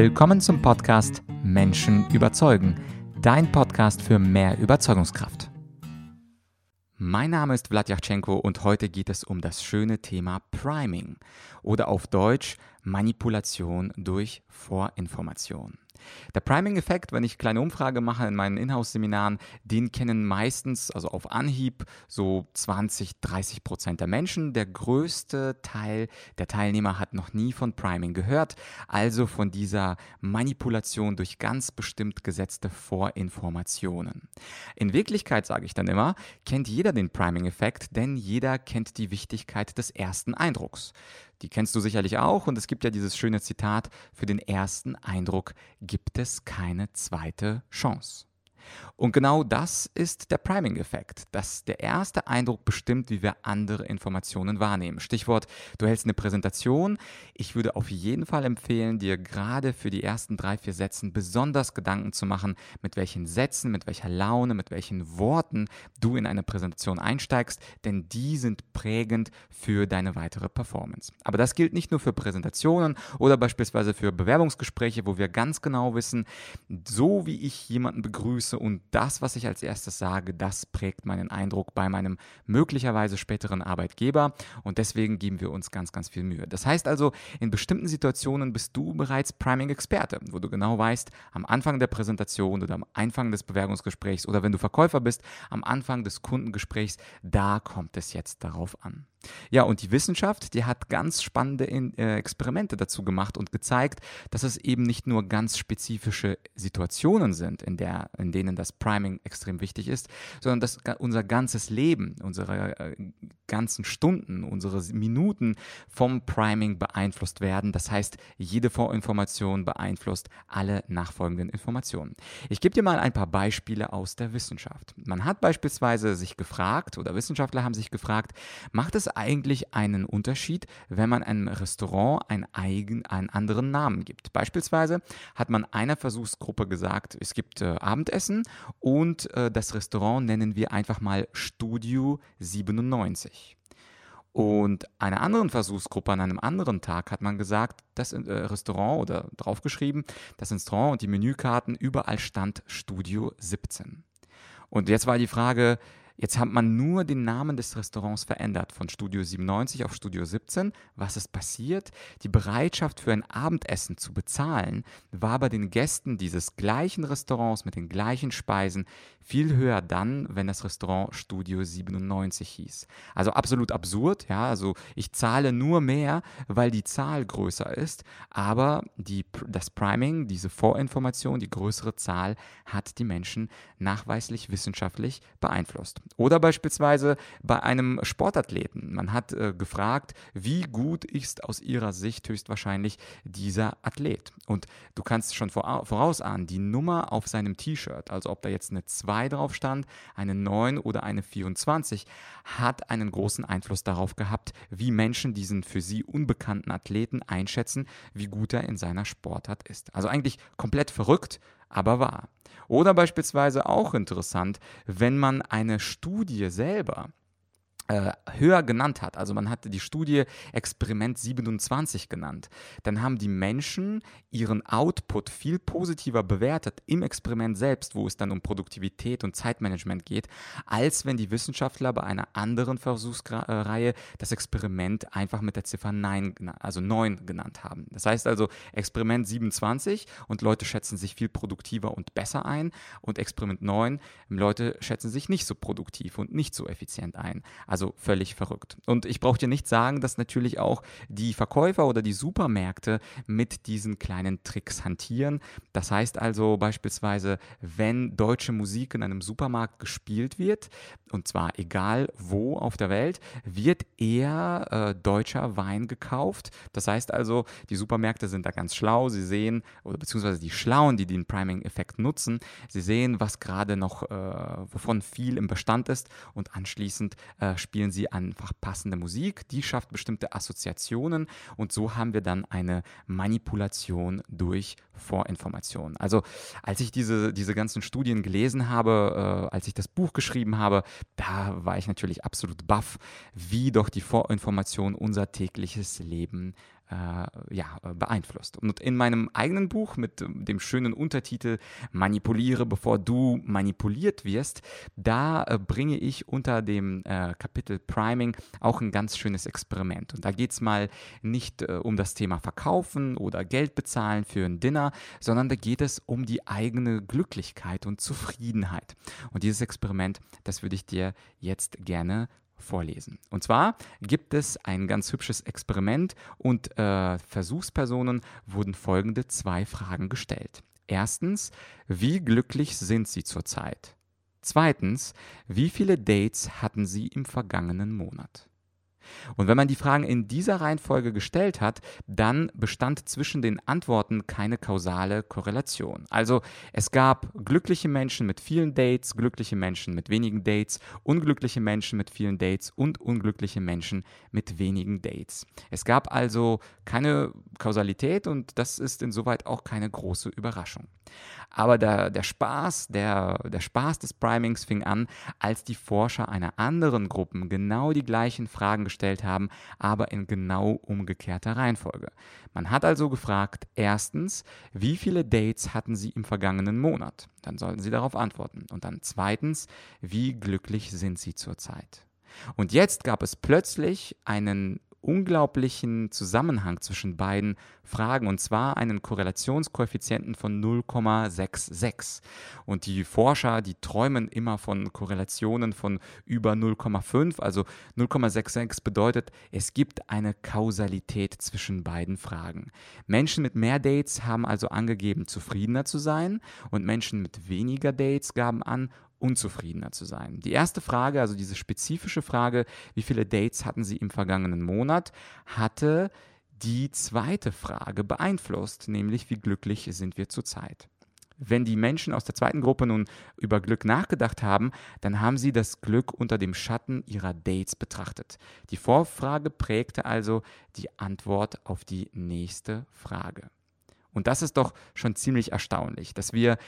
Willkommen zum Podcast Menschen überzeugen, dein Podcast für mehr Überzeugungskraft. Mein Name ist Vladyachenko und heute geht es um das schöne Thema Priming oder auf Deutsch Manipulation durch Vorinformation. Der Priming-Effekt, wenn ich kleine Umfrage mache in meinen Inhouse-Seminaren, den kennen meistens, also auf Anhieb, so 20, 30 Prozent der Menschen. Der größte Teil der Teilnehmer hat noch nie von Priming gehört, also von dieser Manipulation durch ganz bestimmt gesetzte Vorinformationen. In Wirklichkeit, sage ich dann immer, kennt jeder den Priming-Effekt, denn jeder kennt die Wichtigkeit des ersten Eindrucks. Die kennst du sicherlich auch und es gibt ja dieses schöne Zitat, für den ersten Eindruck gibt es keine zweite Chance. Und genau das ist der Priming-Effekt, dass der erste Eindruck bestimmt, wie wir andere Informationen wahrnehmen. Stichwort, du hältst eine Präsentation. Ich würde auf jeden Fall empfehlen, dir gerade für die ersten drei, vier Sätzen besonders Gedanken zu machen, mit welchen Sätzen, mit welcher Laune, mit welchen Worten du in eine Präsentation einsteigst, denn die sind prägend für deine weitere Performance. Aber das gilt nicht nur für Präsentationen oder beispielsweise für Bewerbungsgespräche, wo wir ganz genau wissen, so wie ich jemanden begrüße und das, was ich als erstes sage, das prägt meinen Eindruck bei meinem möglicherweise späteren Arbeitgeber und deswegen geben wir uns ganz, ganz viel Mühe. Das heißt also, in bestimmten Situationen bist du bereits Priming-Experte, wo du genau weißt, am Anfang der Präsentation oder am Anfang des Bewerbungsgesprächs oder wenn du Verkäufer bist, am Anfang des Kundengesprächs, da kommt es jetzt darauf an. Ja, und die Wissenschaft, die hat ganz spannende äh, Experimente dazu gemacht und gezeigt, dass es eben nicht nur ganz spezifische Situationen sind, in, der, in denen das Priming extrem wichtig ist, sondern dass unser ganzes Leben, unsere äh, ganzen Stunden, unsere Minuten vom Priming beeinflusst werden. Das heißt, jede Vorinformation beeinflusst alle nachfolgenden Informationen. Ich gebe dir mal ein paar Beispiele aus der Wissenschaft. Man hat beispielsweise sich gefragt, oder Wissenschaftler haben sich gefragt, macht es eigentlich einen Unterschied, wenn man einem Restaurant einen, eigen, einen anderen Namen gibt? Beispielsweise hat man einer Versuchsgruppe gesagt, es gibt äh, Abendessen und äh, das Restaurant nennen wir einfach mal Studio 97. Und einer anderen Versuchsgruppe an einem anderen Tag hat man gesagt, das äh, Restaurant oder draufgeschrieben, das Restaurant und die Menükarten, überall stand Studio 17. Und jetzt war die Frage, Jetzt hat man nur den Namen des Restaurants verändert, von Studio 97 auf Studio 17. Was ist passiert? Die Bereitschaft für ein Abendessen zu bezahlen war bei den Gästen dieses gleichen Restaurants mit den gleichen Speisen viel höher dann, wenn das Restaurant Studio 97 hieß. Also absolut absurd, ja, also ich zahle nur mehr, weil die Zahl größer ist, aber die, das Priming, diese Vorinformation, die größere Zahl hat die Menschen nachweislich wissenschaftlich beeinflusst. Oder beispielsweise bei einem Sportathleten. Man hat äh, gefragt, wie gut ist aus ihrer Sicht höchstwahrscheinlich dieser Athlet. Und du kannst schon vorausahnen, die Nummer auf seinem T-Shirt, also ob da jetzt eine 2 drauf stand, eine 9 oder eine 24, hat einen großen Einfluss darauf gehabt, wie Menschen diesen für sie unbekannten Athleten einschätzen, wie gut er in seiner Sportart ist. Also eigentlich komplett verrückt, aber wahr. Oder beispielsweise auch interessant, wenn man eine Studie selber höher genannt hat, also man hatte die Studie Experiment 27 genannt, dann haben die Menschen ihren Output viel positiver bewertet im Experiment selbst, wo es dann um Produktivität und Zeitmanagement geht, als wenn die Wissenschaftler bei einer anderen Versuchsreihe das Experiment einfach mit der Ziffer 9, also 9 genannt haben. Das heißt also Experiment 27 und Leute schätzen sich viel produktiver und besser ein und Experiment 9, Leute schätzen sich nicht so produktiv und nicht so effizient ein. Also also völlig verrückt. Und ich brauche dir nicht sagen, dass natürlich auch die Verkäufer oder die Supermärkte mit diesen kleinen Tricks hantieren. Das heißt also beispielsweise, wenn deutsche Musik in einem Supermarkt gespielt wird, und zwar egal wo auf der Welt, wird eher äh, deutscher Wein gekauft. Das heißt also, die Supermärkte sind da ganz schlau. Sie sehen, oder beziehungsweise die Schlauen, die den Priming-Effekt nutzen, sie sehen, was gerade noch, äh, wovon viel im Bestand ist und anschließend äh, spielen sie einfach passende Musik, die schafft bestimmte Assoziationen und so haben wir dann eine Manipulation durch Vorinformationen. Also als ich diese, diese ganzen Studien gelesen habe, äh, als ich das Buch geschrieben habe, da war ich natürlich absolut baff, wie doch die Vorinformation unser tägliches Leben ja, beeinflusst. Und in meinem eigenen Buch mit dem schönen Untertitel Manipuliere, bevor du manipuliert wirst, da äh, bringe ich unter dem äh, Kapitel Priming auch ein ganz schönes Experiment. Und da geht es mal nicht äh, um das Thema Verkaufen oder Geld bezahlen für ein Dinner, sondern da geht es um die eigene Glücklichkeit und Zufriedenheit. Und dieses Experiment, das würde ich dir jetzt gerne vorlesen. Und zwar gibt es ein ganz hübsches Experiment und äh, Versuchspersonen wurden folgende zwei Fragen gestellt. Erstens, wie glücklich sind Sie zurzeit? Zweitens, wie viele Dates hatten Sie im vergangenen Monat? Und wenn man die Fragen in dieser Reihenfolge gestellt hat, dann bestand zwischen den Antworten keine kausale Korrelation. Also es gab glückliche Menschen mit vielen Dates, glückliche Menschen mit wenigen Dates, unglückliche Menschen mit vielen Dates und unglückliche Menschen mit wenigen Dates. Es gab also keine Kausalität und das ist insoweit auch keine große Überraschung. Aber der, der, Spaß, der, der Spaß des Primings fing an, als die Forscher einer anderen Gruppe genau die gleichen Fragen gestellt haben, aber in genau umgekehrter Reihenfolge. Man hat also gefragt, erstens, wie viele Dates hatten Sie im vergangenen Monat? Dann sollten Sie darauf antworten. Und dann zweitens, wie glücklich sind Sie zurzeit? Und jetzt gab es plötzlich einen unglaublichen Zusammenhang zwischen beiden Fragen und zwar einen Korrelationskoeffizienten von 0,66. Und die Forscher, die träumen immer von Korrelationen von über 0,5. Also 0,66 bedeutet, es gibt eine Kausalität zwischen beiden Fragen. Menschen mit mehr Dates haben also angegeben, zufriedener zu sein und Menschen mit weniger Dates gaben an, unzufriedener zu sein. Die erste Frage, also diese spezifische Frage, wie viele Dates hatten Sie im vergangenen Monat, hatte die zweite Frage beeinflusst, nämlich wie glücklich sind wir zurzeit. Wenn die Menschen aus der zweiten Gruppe nun über Glück nachgedacht haben, dann haben sie das Glück unter dem Schatten ihrer Dates betrachtet. Die Vorfrage prägte also die Antwort auf die nächste Frage. Und das ist doch schon ziemlich erstaunlich, dass wir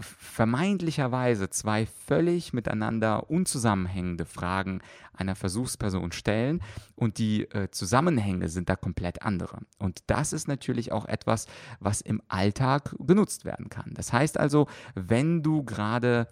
vermeintlicherweise zwei völlig miteinander unzusammenhängende Fragen einer Versuchsperson stellen und die äh, Zusammenhänge sind da komplett andere. Und das ist natürlich auch etwas, was im Alltag genutzt werden kann. Das heißt also, wenn du gerade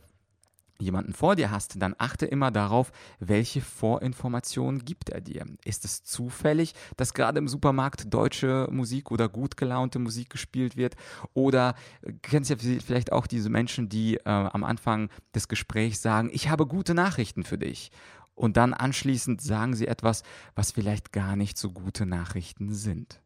jemanden vor dir hast, dann achte immer darauf, welche Vorinformationen gibt er dir. Ist es zufällig, dass gerade im Supermarkt deutsche Musik oder gut gelaunte Musik gespielt wird? Oder äh, kennst du vielleicht auch diese Menschen, die äh, am Anfang des Gesprächs sagen, ich habe gute Nachrichten für dich. Und dann anschließend sagen sie etwas, was vielleicht gar nicht so gute Nachrichten sind.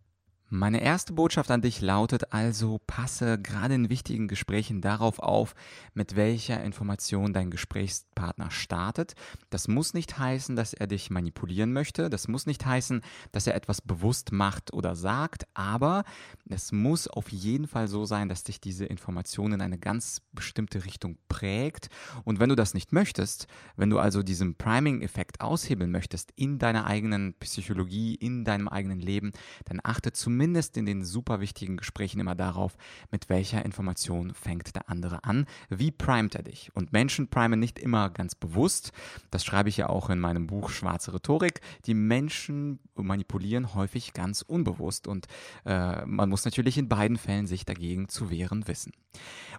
Meine erste Botschaft an dich lautet also, passe gerade in wichtigen Gesprächen darauf auf, mit welcher Information dein Gesprächspartner startet. Das muss nicht heißen, dass er dich manipulieren möchte. Das muss nicht heißen, dass er etwas bewusst macht oder sagt. Aber es muss auf jeden Fall so sein, dass dich diese Information in eine ganz bestimmte Richtung prägt. Und wenn du das nicht möchtest, wenn du also diesen Priming-Effekt aushebeln möchtest in deiner eigenen Psychologie, in deinem eigenen Leben, dann achte zumindest zumindest in den super wichtigen Gesprächen immer darauf, mit welcher Information fängt der andere an, wie primet er dich. Und Menschen primen nicht immer ganz bewusst, das schreibe ich ja auch in meinem Buch Schwarze Rhetorik, die Menschen manipulieren häufig ganz unbewusst und äh, man muss natürlich in beiden Fällen sich dagegen zu wehren wissen.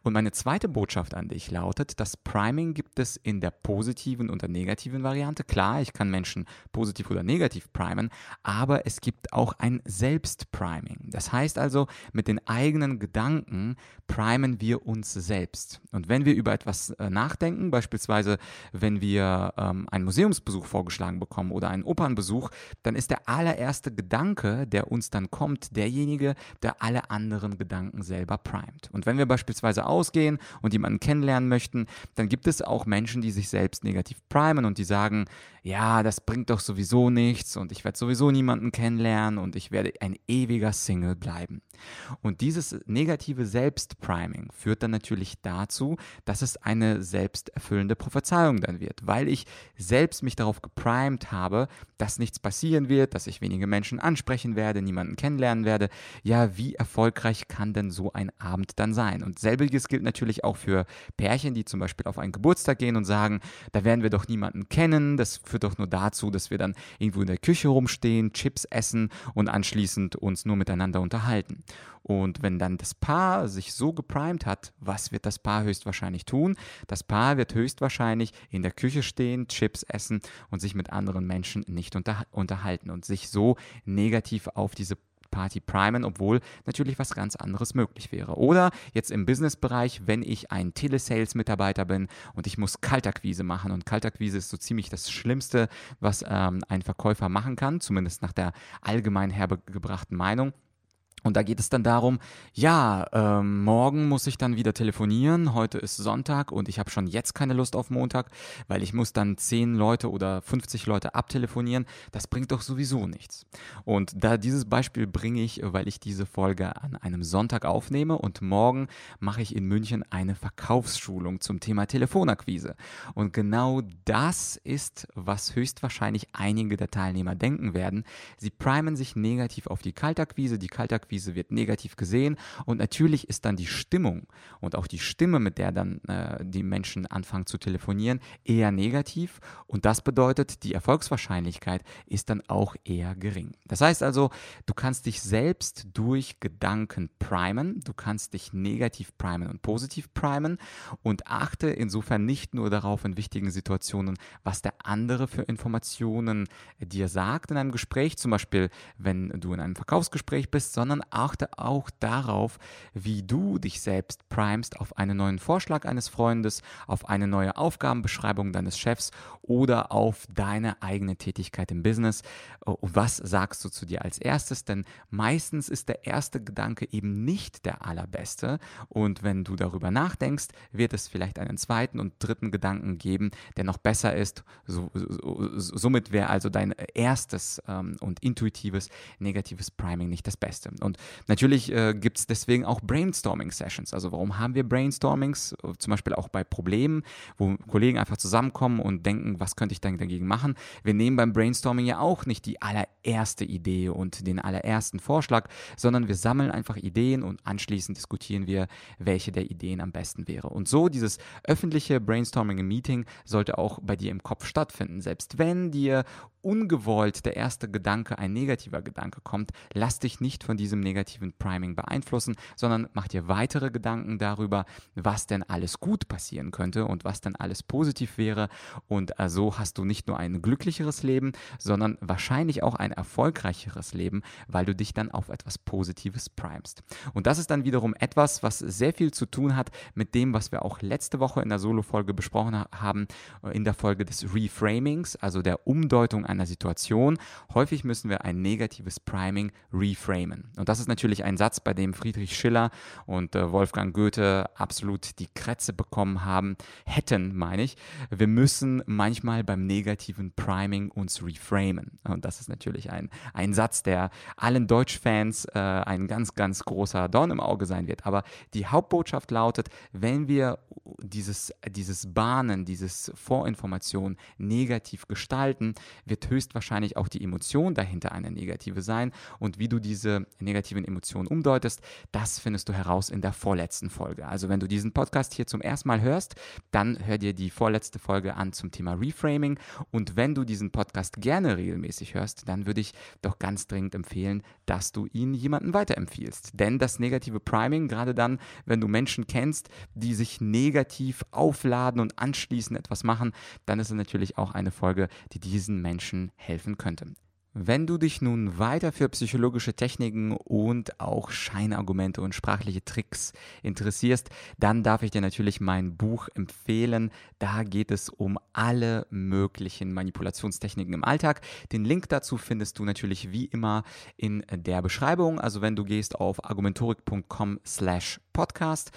Und meine zweite Botschaft an dich lautet, das Priming gibt es in der positiven und der negativen Variante. Klar, ich kann Menschen positiv oder negativ primen, aber es gibt auch ein Selbstpriming. Priming. Das heißt also, mit den eigenen Gedanken primen wir uns selbst. Und wenn wir über etwas äh, nachdenken, beispielsweise wenn wir ähm, einen Museumsbesuch vorgeschlagen bekommen oder einen Opernbesuch, dann ist der allererste Gedanke, der uns dann kommt, derjenige, der alle anderen Gedanken selber primet. Und wenn wir beispielsweise ausgehen und jemanden kennenlernen möchten, dann gibt es auch Menschen, die sich selbst negativ primen und die sagen, ja, das bringt doch sowieso nichts und ich werde sowieso niemanden kennenlernen und ich werde ein ewig ewiger Single bleiben. Und dieses negative Selbstpriming führt dann natürlich dazu, dass es eine selbsterfüllende Prophezeiung dann wird, weil ich selbst mich darauf geprimed habe, dass nichts passieren wird, dass ich wenige Menschen ansprechen werde, niemanden kennenlernen werde. Ja, wie erfolgreich kann denn so ein Abend dann sein? Und selbiges gilt natürlich auch für Pärchen, die zum Beispiel auf einen Geburtstag gehen und sagen, da werden wir doch niemanden kennen. Das führt doch nur dazu, dass wir dann irgendwo in der Küche rumstehen, Chips essen und anschließend uns nur miteinander unterhalten. Und wenn dann das Paar sich so geprimed hat, was wird das Paar höchstwahrscheinlich tun? Das Paar wird höchstwahrscheinlich in der Küche stehen, Chips essen und sich mit anderen Menschen nicht unter unterhalten und sich so negativ auf diese Party primen, obwohl natürlich was ganz anderes möglich wäre. Oder jetzt im Businessbereich, wenn ich ein Telesales-Mitarbeiter bin und ich muss Kaltakquise machen und Kaltakquise ist so ziemlich das Schlimmste, was ähm, ein Verkäufer machen kann, zumindest nach der allgemein hergebrachten Meinung. Und da geht es dann darum, ja, ähm, morgen muss ich dann wieder telefonieren, heute ist Sonntag und ich habe schon jetzt keine Lust auf Montag, weil ich muss dann 10 Leute oder 50 Leute abtelefonieren. Das bringt doch sowieso nichts. Und da dieses Beispiel bringe ich, weil ich diese Folge an einem Sonntag aufnehme und morgen mache ich in München eine Verkaufsschulung zum Thema Telefonakquise. Und genau das ist, was höchstwahrscheinlich einige der Teilnehmer denken werden. Sie primen sich negativ auf die Kaltakquise, die Kaltakquise Kaltakquise wird negativ gesehen. Und natürlich ist dann die Stimmung und auch die Stimme, mit der dann äh, die Menschen anfangen zu telefonieren, eher negativ. Und das bedeutet, die Erfolgswahrscheinlichkeit ist dann auch eher gering. Das heißt also, du kannst dich selbst durch Gedanken primen, du kannst dich negativ primen und positiv primen. Und achte insofern nicht nur darauf in wichtigen Situationen, was der andere für Informationen dir sagt in einem Gespräch, zum Beispiel wenn du in einem Verkaufsgespräch bist, sondern sondern achte auch darauf, wie du dich selbst primest auf einen neuen Vorschlag eines Freundes, auf eine neue Aufgabenbeschreibung deines Chefs oder auf deine eigene Tätigkeit im Business. Was sagst du zu dir als erstes? Denn meistens ist der erste Gedanke eben nicht der allerbeste. Und wenn du darüber nachdenkst, wird es vielleicht einen zweiten und dritten Gedanken geben, der noch besser ist. So, so, somit wäre also dein erstes ähm, und intuitives negatives Priming nicht das Beste. Und natürlich äh, gibt es deswegen auch Brainstorming-Sessions. Also warum haben wir Brainstormings? Zum Beispiel auch bei Problemen, wo Kollegen einfach zusammenkommen und denken, was könnte ich dann dagegen machen? Wir nehmen beim Brainstorming ja auch nicht die allererste Idee und den allerersten Vorschlag, sondern wir sammeln einfach Ideen und anschließend diskutieren wir, welche der Ideen am besten wäre. Und so dieses öffentliche Brainstorming im Meeting sollte auch bei dir im Kopf stattfinden. Selbst wenn dir ungewollt der erste Gedanke ein negativer Gedanke kommt, lass dich nicht von diesem negativen Priming beeinflussen, sondern mach dir weitere Gedanken darüber, was denn alles gut passieren könnte und was denn alles positiv wäre. Und so also hast du nicht nur ein glücklicheres Leben, sondern wahrscheinlich auch ein erfolgreicheres Leben, weil du dich dann auf etwas Positives primest. Und das ist dann wiederum etwas, was sehr viel zu tun hat mit dem, was wir auch letzte Woche in der Solo-Folge besprochen haben, in der Folge des Reframings, also der Umdeutung einer Situation. Häufig müssen wir ein negatives Priming reframen. Und das ist natürlich ein Satz, bei dem Friedrich Schiller und äh, Wolfgang Goethe absolut die Krätze bekommen haben, hätten, meine ich. Wir müssen manchmal beim negativen Priming uns reframen. Und das ist natürlich ein, ein Satz, der allen Deutschfans äh, ein ganz, ganz großer Dorn im Auge sein wird. Aber die Hauptbotschaft lautet, wenn wir dieses, dieses Bahnen, dieses Vorinformation negativ gestalten, wird höchstwahrscheinlich auch die Emotion dahinter eine negative sein. Und wie du diese negativen Emotionen umdeutest, das findest du heraus in der vorletzten Folge. Also wenn du diesen Podcast hier zum ersten Mal hörst, dann hör dir die vorletzte Folge an zum Thema Reframing. Und wenn du diesen Podcast gerne regelmäßig hörst, dann würde ich doch ganz dringend empfehlen, dass du ihn jemandem weiterempfiehlst. Denn das negative Priming, gerade dann, wenn du Menschen kennst, die sich negativ aufladen und anschließend etwas machen, dann ist es natürlich auch eine Folge, die diesen Menschen helfen könnte. Wenn du dich nun weiter für psychologische Techniken und auch Scheinargumente und sprachliche Tricks interessierst, dann darf ich dir natürlich mein Buch empfehlen. Da geht es um alle möglichen Manipulationstechniken im Alltag. Den Link dazu findest du natürlich wie immer in der Beschreibung. Also wenn du gehst auf argumentorik.com slash podcast,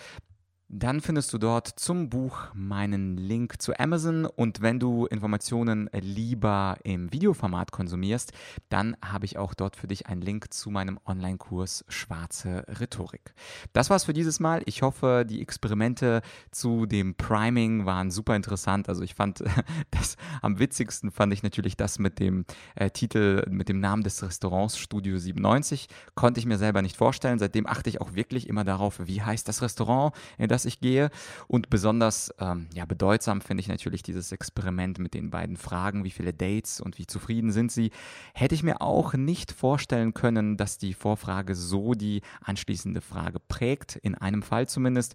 dann findest du dort zum Buch meinen Link zu Amazon und wenn du Informationen lieber im Videoformat konsumierst, dann habe ich auch dort für dich einen Link zu meinem Online-Kurs Schwarze Rhetorik. Das war's für dieses Mal. Ich hoffe, die Experimente zu dem Priming waren super interessant. Also ich fand das am witzigsten fand ich natürlich das mit dem äh, Titel, mit dem Namen des Restaurants Studio 97. Konnte ich mir selber nicht vorstellen. Seitdem achte ich auch wirklich immer darauf, wie heißt das Restaurant, in das ich gehe. Und besonders ähm, ja, bedeutsam finde ich natürlich dieses Experiment mit den beiden Fragen, wie viele Dates und wie zufrieden sind sie. Hätte ich mir auch nicht vorstellen können, dass die Vorfrage so die anschließende Frage prägt, in einem Fall zumindest.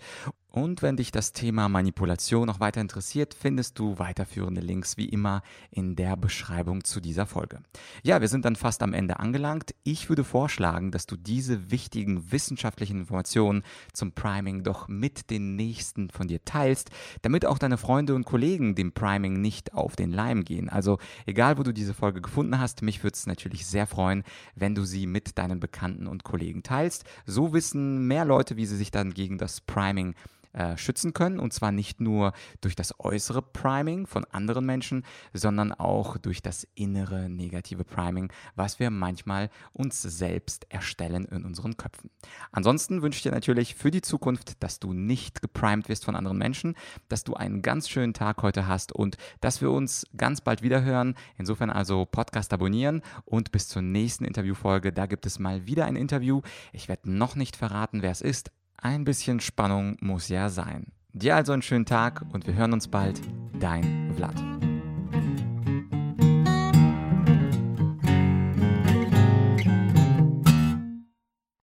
Und wenn dich das Thema Manipulation noch weiter interessiert, findest du weiterführende Links wie immer in der Beschreibung zu dieser Folge. Ja, wir sind dann fast am Ende angelangt. Ich würde vorschlagen, dass du diese wichtigen wissenschaftlichen Informationen zum Priming doch mit den nächsten von dir teilst, damit auch deine Freunde und Kollegen dem Priming nicht auf den Leim gehen. Also egal, wo du diese Folge gefunden hast, mich würde es natürlich sehr freuen, wenn du sie mit deinen Bekannten und Kollegen teilst. So wissen mehr Leute, wie sie sich dann gegen das Priming äh, schützen können. Und zwar nicht nur durch das äußere Priming von anderen Menschen, sondern auch durch das innere negative Priming, was wir manchmal uns selbst erstellen in unseren Köpfen. Ansonsten wünsche ich dir natürlich für die Zukunft, dass du nicht geprimed wirst von anderen Menschen, dass du einen ganz schönen Tag heute hast und dass wir uns ganz bald wieder hören. Insofern also Podcast abonnieren und bis zur nächsten Interviewfolge. Da gibt es mal wieder ein Interview. Ich werde noch nicht verraten, wer es ist, ein bisschen Spannung muss ja sein. Dir also einen schönen Tag und wir hören uns bald. Dein Vlad.